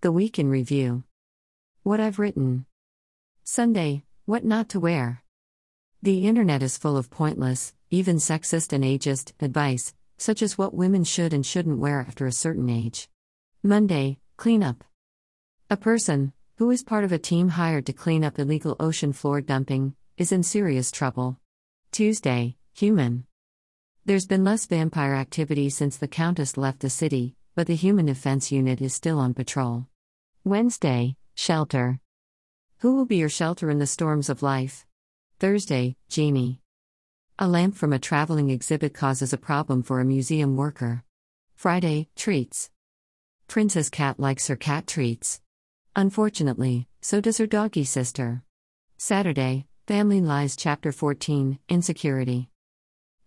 The Week in Review. What I've written. Sunday, What Not to Wear. The internet is full of pointless, even sexist and ageist, advice, such as what women should and shouldn't wear after a certain age. Monday, Cleanup. A person, who is part of a team hired to clean up illegal ocean floor dumping, is in serious trouble. Tuesday, Human. There's been less vampire activity since the Countess left the city, but the Human Defense Unit is still on patrol. Wednesday, Shelter. Who will be your shelter in the storms of life? Thursday, Genie. A lamp from a traveling exhibit causes a problem for a museum worker. Friday, Treats. Princess Cat likes her cat treats. Unfortunately, so does her doggy sister. Saturday, Family Lies Chapter 14 Insecurity.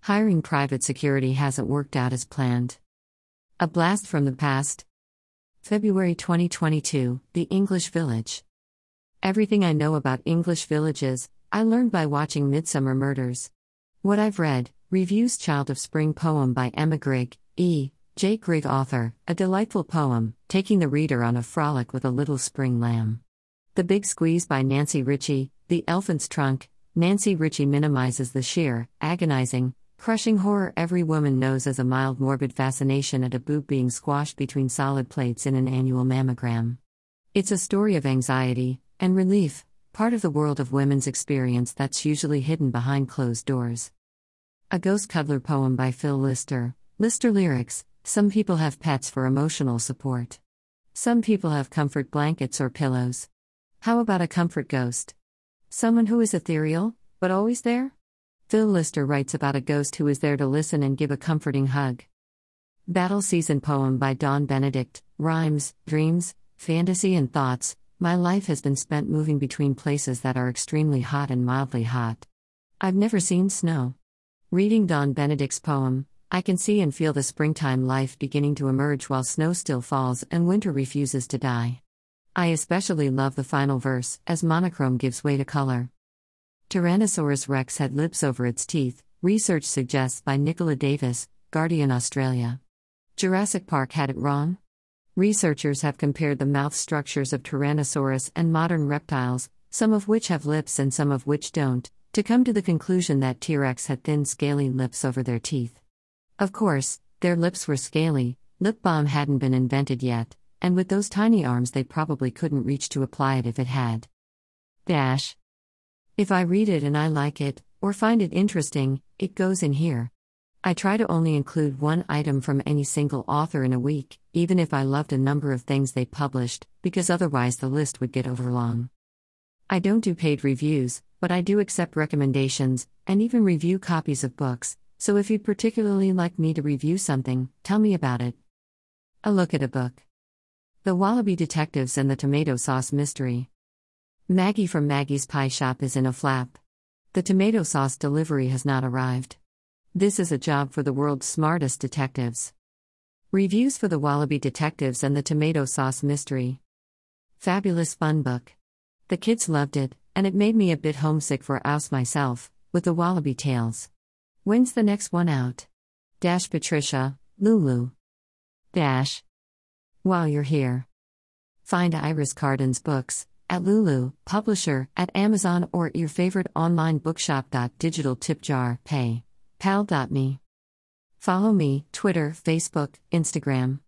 Hiring private security hasn't worked out as planned. A blast from the past. February 2022 The English Village. Everything I know about English villages, I learned by watching Midsomer Murders. What I've read Reviews Child of Spring poem by Emma Grigg, E. J. Grigg author, a delightful poem, taking the reader on a frolic with a little spring lamb. The Big Squeeze by Nancy Ritchie, The Elephant's Trunk. Nancy Ritchie minimizes the sheer, agonizing, crushing horror every woman knows as a mild morbid fascination at a boob being squashed between solid plates in an annual mammogram. It's a story of anxiety and relief, part of the world of women's experience that's usually hidden behind closed doors. A Ghost Cuddler poem by Phil Lister, Lister lyrics, some people have pets for emotional support. Some people have comfort blankets or pillows. How about a comfort ghost? Someone who is ethereal, but always there? Phil Lister writes about a ghost who is there to listen and give a comforting hug. Battle Season poem by Don Benedict Rhymes, Dreams, Fantasy, and Thoughts. My life has been spent moving between places that are extremely hot and mildly hot. I've never seen snow. Reading Don Benedict's poem, I can see and feel the springtime life beginning to emerge while snow still falls and winter refuses to die. I especially love the final verse, as monochrome gives way to color. Tyrannosaurus rex had lips over its teeth, research suggests by Nicola Davis, Guardian Australia. Jurassic Park had it wrong? Researchers have compared the mouth structures of Tyrannosaurus and modern reptiles, some of which have lips and some of which don't, to come to the conclusion that T Rex had thin, scaly lips over their teeth. Of course, their lips were scaly, lip balm hadn't been invented yet, and with those tiny arms they probably couldn't reach to apply it if it had. Dash. If I read it and I like it, or find it interesting, it goes in here. I try to only include one item from any single author in a week, even if I loved a number of things they published, because otherwise the list would get overlong. I don't do paid reviews, but I do accept recommendations, and even review copies of books, so if you'd particularly like me to review something, tell me about it. A look at a book The Wallaby Detectives and the Tomato Sauce Mystery. Maggie from Maggie's Pie Shop is in a flap. The tomato sauce delivery has not arrived. This is a job for the world's smartest detectives. Reviews for The Wallaby Detectives and the Tomato Sauce Mystery. Fabulous fun book. The kids loved it, and it made me a bit homesick for Ouse myself, with the Wallaby Tales. When's the next one out? Dash Patricia, Lulu. Dash. While you're here, find Iris Carden's books at Lulu, publisher, at Amazon or your favorite online bookshop. Digital tip jar, pay. Pal.me. Follow me, Twitter, Facebook, Instagram.